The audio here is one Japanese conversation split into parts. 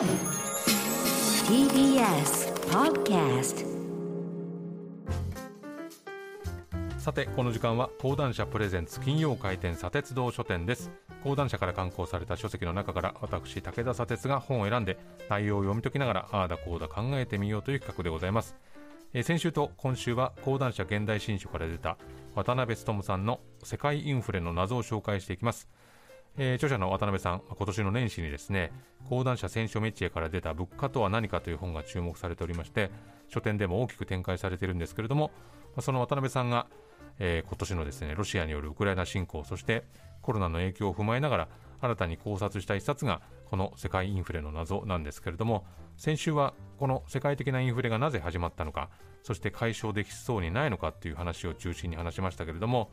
TBS Podcast さてこの時間は講談社プレゼンツ金曜回転砂鉄道書店です。講談社から刊行された書籍の中から私武田砂鉄が本を選んで内容を読み解きながらああだこうだ考えてみようという企画でございます。え先週と今週は講談社現代新書から出た渡辺勉さんの世界インフレの謎を紹介していきます。えー著者の渡辺さん、今年の年始にですね、講談社選書メチエから出た物価とは何かという本が注目されておりまして、書店でも大きく展開されているんですけれども、その渡辺さんが、えー今年のですね、ロシアによるウクライナ侵攻、そしてコロナの影響を踏まえながら、新たに考察した一冊が、この世界インフレの謎なんですけれども、先週はこの世界的なインフレがなぜ始まったのか、そして解消できそうにないのかという話を中心に話しましたけれども、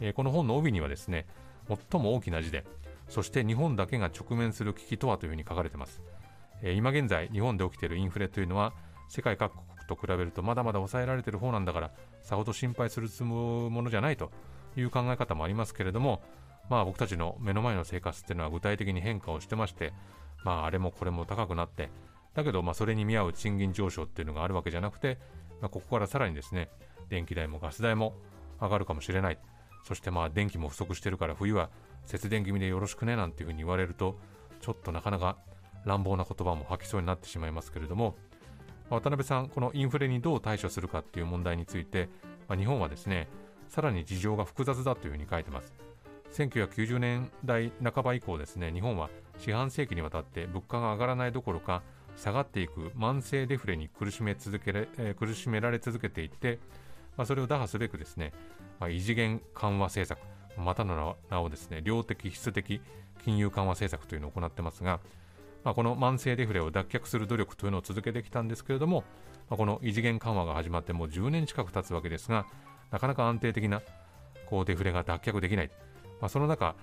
えーこの本の帯にはですね、最も大きな字で、そして日本だけが直面する危機とはというふうに書かれています。えー今現在、日本で起きているインフレというのは、世界各国と比べるとまだまだ抑えられている方なんだから、さほど心配するものじゃないという考え方もありますけれども、まあ僕たちの目の前の生活っていうのは具体的に変化をしてまして、まああれもこれも高くなって、だけどまあそれに見合う賃金上昇っていうのがあるわけじゃなくて、まあ、ここからさらにですね、電気代もガス代も上がるかもしれない。そしてまあ電気も不足してるから冬は節電気味でよろしくねなんていうふうに言われると、ちょっとなかなか乱暴な言葉も吐きそうになってしまいますけれども、渡辺さん、このインフレにどう対処するかっていう問題について、まあ日本はですね、さらに事情が複雑だというふうに書いてます。1990年代半ば以降ですね、日本は四半世紀にわたって物価が上がらないどころか、下がっていく慢性デフレに苦しめ続け、えー苦しめられ続けていて、まあ、それを打破すべくですね、まあ、異次元緩和政策、またの名をですね、量的、質的金融緩和政策というのを行ってますが、まあ、この慢性デフレを脱却する努力というのを続けてきたんですけれども、まあ、この異次元緩和が始まってもう10年近く経つわけですが、なかなか安定的なこうデフレが脱却できない。まあ、その中、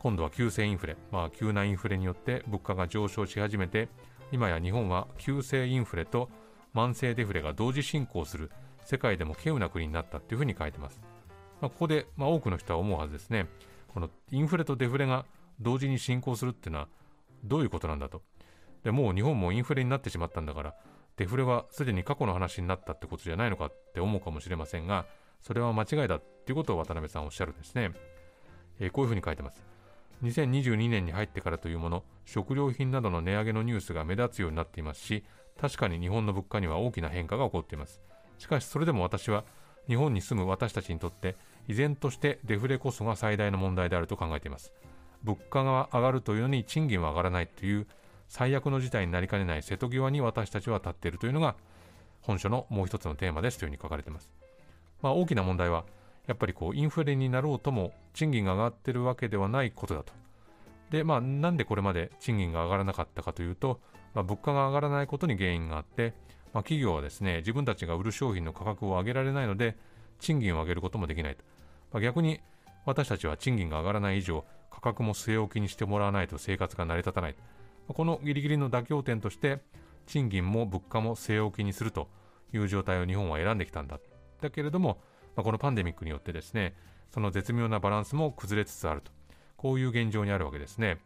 今度は急性インフレ、まあ、急なインフレによって物価が上昇し始めて、今や日本は急性インフレと慢性デフレが同時進行する世界でも稀有な国になったっていうふうに書いてます。まあ、ここで、まあ、多くの人は思うはずですね。このインフレとデフレが同時に進行するっていうのはどういうことなんだと。でもう日本もインフレになってしまったんだから、デフレはすでに過去の話になったってことじゃないのかって思うかもしれませんが、それは間違いだっていうことを渡辺さんおっしゃるんですね。えーこういうふうに書いてます。2022年に入ってからというもの、食料品などの値上げのニュースが目立つようになっていますし、確かに日本の物価には大きな変化が起こっています。しかしそれでも私は、日本に住む私たちにとって、依然としてデフレこそが最大の問題であると考えています。物価が上がるというのに賃金は上がらないという最悪の事態になりかねない瀬戸際に私たちは立っているというのが本書のもう一つのテーマですというふうに書かれています。まあ、大きな問題はやっぱりこうインフレになろうとも賃金が上がっているわけではないことだと。で、まあ、なんでこれまで賃金が上がらなかったかというと、まあ、物価が上がらないことに原因があって、まあ、企業はですね、自分たちが売る商品の価格を上げられないので、賃金を上げることもできないと。まあ、逆に、私たちは賃金が上がらない以上、価格も据え置きにしてもらわないと生活が成り立たない。まあこのギリギリの妥協点として、賃金も物価も据え置きにするという状態を日本は選んできたんだ。だけれども、まあ、このパンデミックによってですね、その絶妙なバランスも崩れつつあると。こういう現状にあるわけですね。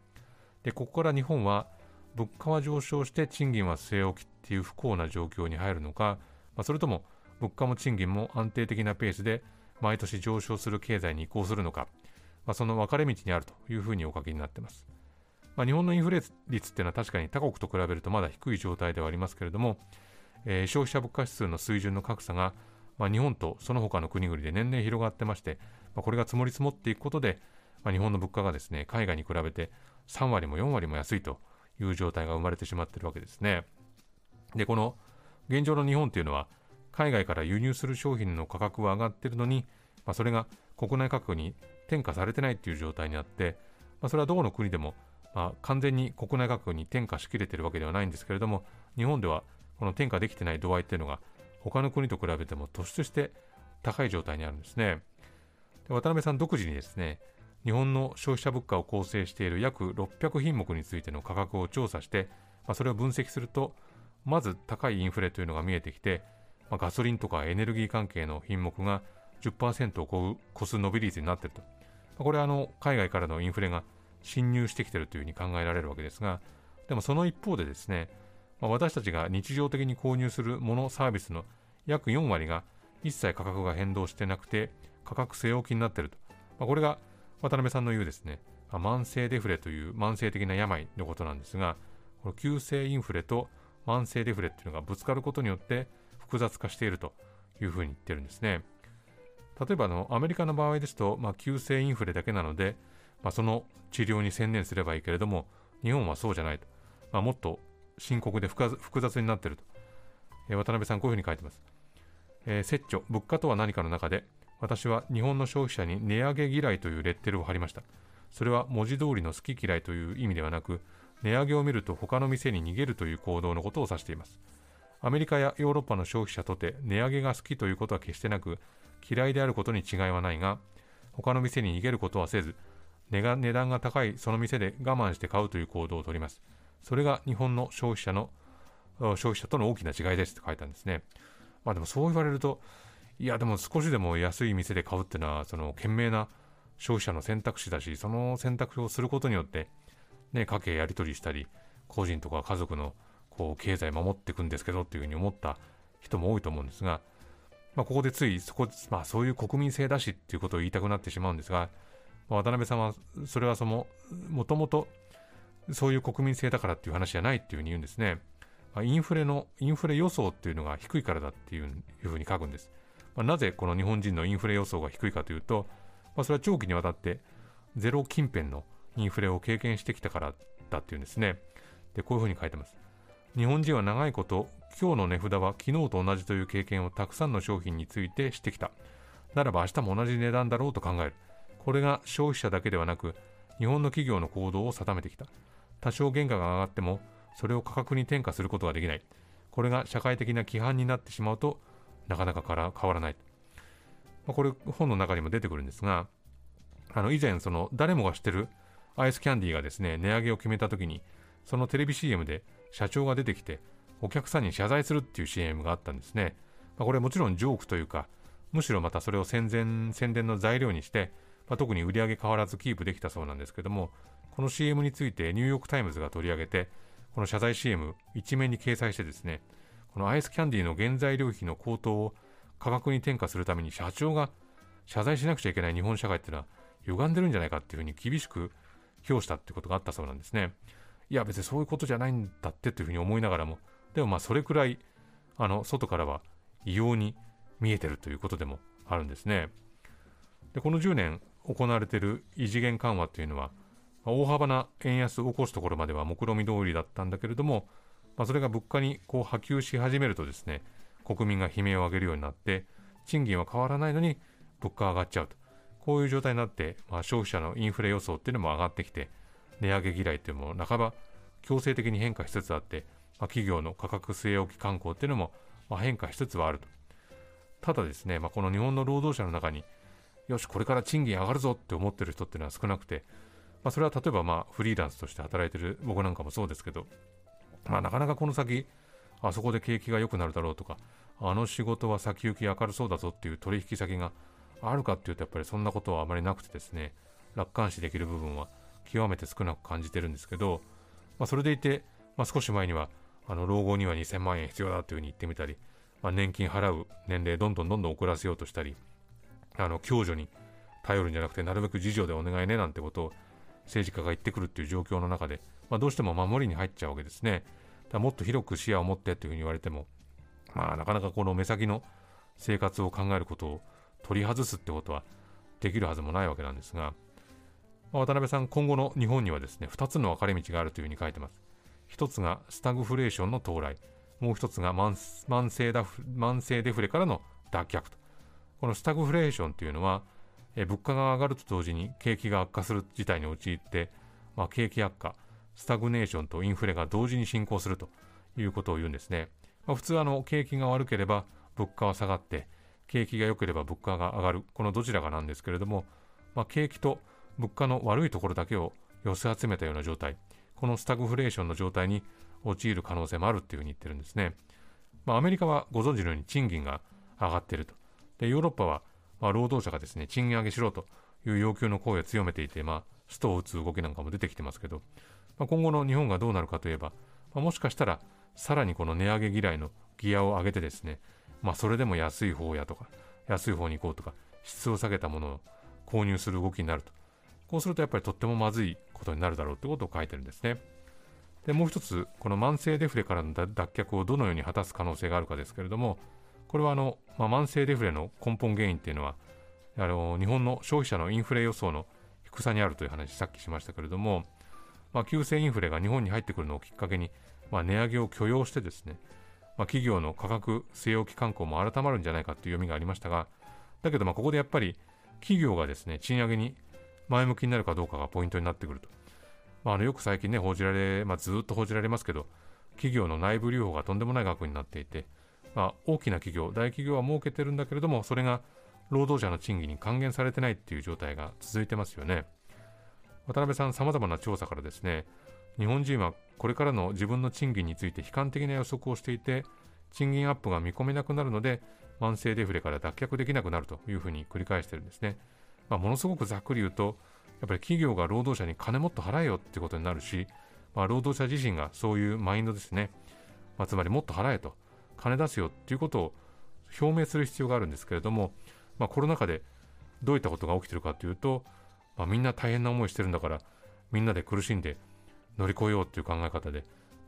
で、ここから日本は、物価は上昇して賃金は据え置きっていう不幸な状況に入るのか、まあ、それとも物価も賃金も安定的なペースで毎年上昇する経済に移行するのか、まあ、その分かれ道にあるというふうにお書きになっています。まあ、日本のインフレ率っていうのは確かに他国と比べるとまだ低い状態ではありますけれども、えー消費者物価指数の水準の格差が、まあ、日本とその他の国々で年々広がってまして、まあ、これが積もり積もっていくことで、まあ、日本の物価がですね、海外に比べて3割も4割も安いという状態が生まれてしまってるわけですね。で、この現状の日本っていうのは、海外から輸入する商品の価格は上がっているのに、まあ、それが国内価格に転嫁されてないっていう状態にあって、まあ、それはどこの国でも、まあ、完全に国内価格に転嫁しきれているわけではないんですけれども、日本ではこの転嫁できてない度合いっていうのが、他の国と比べても突出して高い状態にあるんですね。で渡辺さん独自にですね、日本の消費者物価を構成している約600品目についての価格を調査して、まあ、それを分析すると、まず高いインフレというのが見えてきて、まあ、ガソリンとかエネルギー関係の品目が10%を超す伸び率になっていると。まあこれはあの海外からのインフレが侵入してきているというふうに考えられるわけですが、でもその一方でですね、まあ、私たちが日常的に購入するものサービスの約4割が一切価格が変動してなくて価格据え置きになっていると、まあ、これが渡辺さんの言うですね、慢性デフレという慢性的な病のことなんですがこの急性インフレと慢性デフレっていうのがぶつかることによって複雑化しているというふうに言ってるんですね。例えばのアメリカの場合ですと、まあ、急性インフレだけなので、まあ、その治療に専念すればいいけれども日本はそうじゃないと、まあ、もっと深刻で複雑になっていると、えー、渡辺さんこういうふうに書いてます、えー、折物価とは何かの中で私は日本の消費者に値上げ嫌いというレッテルを貼りました。それは文字通りの好き嫌いという意味ではなく値上げを見ると他の店に逃げるという行動のことを指しています。アメリカやヨーロッパの消費者とて値上げが好きということは決してなく嫌いであることに違いはないが他の店に逃げることはせず値が値段が高いその店で我慢して買うという行動をとります。それが日本の消費者の消費者との大きな違いですって書いたんですね。まあでもそう言われるといやでも少しでも安い店で買うっていうのはその賢明な消費者の選択肢だしその選択をすることによってね家計やり取りしたり個人とか家族のこう経済守っていくんですけどっていうふうに思った人も多いと思うんですが、まあ、ここでついそこ、まあ、そういう国民性だしっていうことを言いたくなってしまうんですが、まあ、渡辺さんはそれはそのもともとそういう国民性だからっていう話じゃないっていうふうに言うんですね。インフレのインフレ予想っていうのが低いからだっていうふうに書くんです。まあ、なぜこの日本人のインフレ予想が低いかというと、まあ、それは長期にわたってゼロ近辺のインフレを経験してきたからだっていうんですね。で、こういうふうに書いてます。日本人は長いこと今日の値札は昨日と同じという経験をたくさんの商品についてしてきたならば明日も同じ値段だろうと考えるこれが消費者だけではなく日本の企業の行動を定めてきた多少原価が上がってもそれを価格に転嫁することができないこれが社会的な規範になってしまうとなかなかから変わらない、まあ、これ本の中にも出てくるんですがあの以前その誰もが知ってるアイスキャンディーがですね値上げを決めた時にそのテレビ CM で社長が出てきてお客さんに謝罪するっていう CM があったんですね。まあ、これもちろんジョークというか、むしろまたそれを宣伝宣伝の材料にして、まあ、特に売り上げ変わらずキープできたそうなんですけども、この CM についてニューヨーク・タイムズが取り上げて、この謝罪 CM 一面に掲載してですね、このアイスキャンディーの原材料費の高騰を価格に転嫁するために社長が謝罪しなくちゃいけない日本社会っていうのは歪んでるんじゃないかっていうふうに厳しく評したってことがあったそうなんですね。いや別にそういうことじゃないんだってというふうに思いながらもでもまあそれくらいあの外からは異様に見えてるということでもあるんですねでこの10年行われている異次元緩和というのは大幅な円安を起こすところまでは目論見通りだったんだけれども、まあ、それが物価にこう波及し始めるとですね国民が悲鳴を上げるようになって賃金は変わらないのに物価が上がっちゃうとこういう状態になって、まあ、消費者のインフレ予想っていうのも上がってきて値上げ嫌いというのも半ば強制的に変化しつつあって、まあ、企業の価格据え置き観光っていうのも、まあ、変化しつつはあると。ただですね、まあ、この日本の労働者の中に、よし、これから賃金上がるぞって思ってる人っていうのは少なくて、まあ、それは例えばまあフリーランスとして働いてる僕なんかもそうですけど、まあ、なかなかこの先、あそこで景気が良くなるだろうとか、あの仕事は先行き明るそうだぞっていう取引先があるかっていうと、やっぱりそんなことはあまりなくてですね、楽観視できる部分は極めて少なく感じてるんですけど、まあ、それでいて、まあ、少し前にはあの老後には2000万円必要だというふうに言ってみたり、まあ、年金払う年齢どんどんどんどん遅らせようとしたりあの共助に頼るんじゃなくてなるべく自助でお願いねなんてことを政治家が言ってくるっていう状況の中で、まあ、どうしても守りに入っちゃうわけですねだもっと広く視野を持ってというふうに言われても、まあ、なかなかこの目先の生活を考えることを取り外すってことはできるはずもないわけなんですが、まあ、渡辺さん、今後の日本にはですね、2つの分かれ道があるというふうに書いてます。1つがスタグフレーションの到来、もう1つが慢慢性ダフ慢性デフレからの脱却と。このスタグフレーションというのは、え物価が上がると同時に景気が悪化する事態に陥って、まあ、景気悪化、スタグネーションとインフレが同時に進行するということを言うんですね。まあ、普通あの景気が悪ければ物価は下がって、景気が良ければ物価が上がる、このどちらかなんですけれども、まあ、景気と物価の悪いところだけを寄せ集めたような状態、このスタグフレーションの状態に陥る可能性もあるっていうふうに言ってるんですね。まあ、アメリカはご存知のように賃金が上がっていると。で、ヨーロッパは、まあ、労働者がですね、賃上げしろという要求の声を強めていて、まあ、ストを打つ動きなんかも出てきてますけど、まあ、今後の日本がどうなるかといえば、まあ、もしかしたらさらにこの値上げ嫌いのギアを上げてですね、まあ、それでも安い方やとか安い方に行こうとか質を下げたものを購入する動きになると。こうするとやっぱりとってもまずいことになるだろうということを書いてるんですね。でもう一つこの慢性デフレからの脱却をどのように果たす可能性があるかですけれどもこれはあの、まあ、慢性デフレの根本原因っていうのはあの日本の消費者のインフレ予想の低さにあるという話さっきしましたけれども、まあ、急性インフレが日本に入ってくるのをきっかけに、まあ、値上げを許容してですね、まあ、企業の価格据え置き慣行も改まるんじゃないかという読みがありましたがだけどまあここでやっぱり企業がですね賃上げに前向きになるかどうかがポイントになってくると、まあ、あのよく最近ね報じられ、まあ、ずっと報じられますけど企業の内部留保がとんでもない額になっていて、まあ、大きな企業大企業は儲けてるんだけれどもそれが労働者の賃金に還元されてないっていう状態が続いてますよね。渡辺さんさまざまな調査からですね日本人はこれからの自分の賃金について悲観的な予測をしていて賃金アップが見込めなくなるので慢性デフレから脱却できなくなるというふうに繰り返してるんですね、まあ、ものすごくざっくり言うとやっぱり企業が労働者に金もっと払えよってことになるし、まあ、労働者自身がそういうマインドですね、まあ、つまりもっと払えと。金出すよっていうことを表明する必要があるんですけれども、まあ、コロナ禍でどういったことが起きてるかというと、まあ、みんな大変な思いしてるんだからみんなで苦しんで乗り越えようっていう考え方で、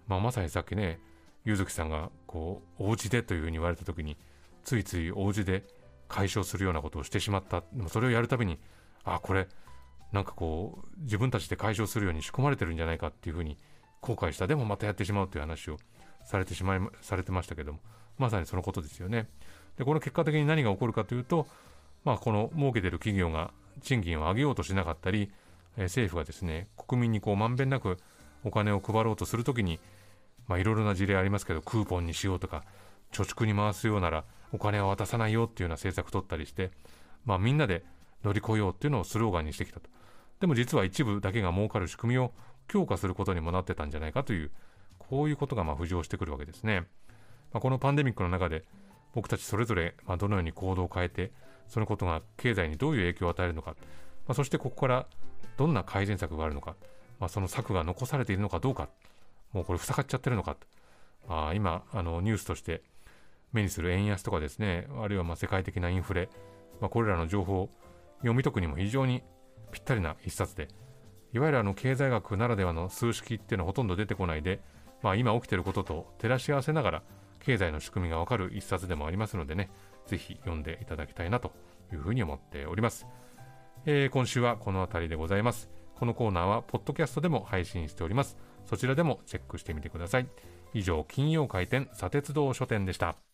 まあ、まさにさっきね柚月さんがこうお家でというふうに言われた時についついお家で解消するようなことをしてしまった。でもそれをやるたびにあこれなんかこう自分たちで解消するように仕込まれてるんじゃないかっていうふうに後悔した。でもまたやってしまうという話をされてしまいされてましたけどもまさにそのことですよねでこの結果的に何が起こるかというとまあこの儲けてる企業が賃金を上げようとしなかったり、えー、政府がですね国民にこうまんべんなくお金を配ろうとするときにいろいろな事例ありますけどクーポンにしようとか貯蓄に回すようならお金は渡さないよっていうような政策を取ったりして、まあ、みんなで乗り越えようっていうのをスローガンにしてきたと。でも実は一部だけが儲かる仕組みを強化することにもなってたんじゃないかという、こういうことがま浮上してくるわけですね。まあ、このパンデミックの中で僕たちそれぞれまどのように行動を変えて、そのことが経済にどういう影響を与えるのか、まあ、そしてここからどんな改善策があるのか、まあ、その策が残されているのかどうか、もうこれ塞がっちゃってるのか、まあ、今あのニュースとして目にする円安とかですね、あるいはま世界的なインフレ、まあ、これらの情報を読み解くにも非常にぴったりな一冊で、いわゆるあの経済学ならではの数式っていうのはほとんど出てこないで、まあ、今起きていることと照らし合わせながら経済の仕組みがわかる一冊でもありますのでね、ぜひ読んでいただきたいなというふうに思っております。えー、今週はこの辺りでございます。このコーナーはポッドキャストでも配信しております。そちらでもチェックしてみてください。以上、金曜回転、砂鉄道書店でした。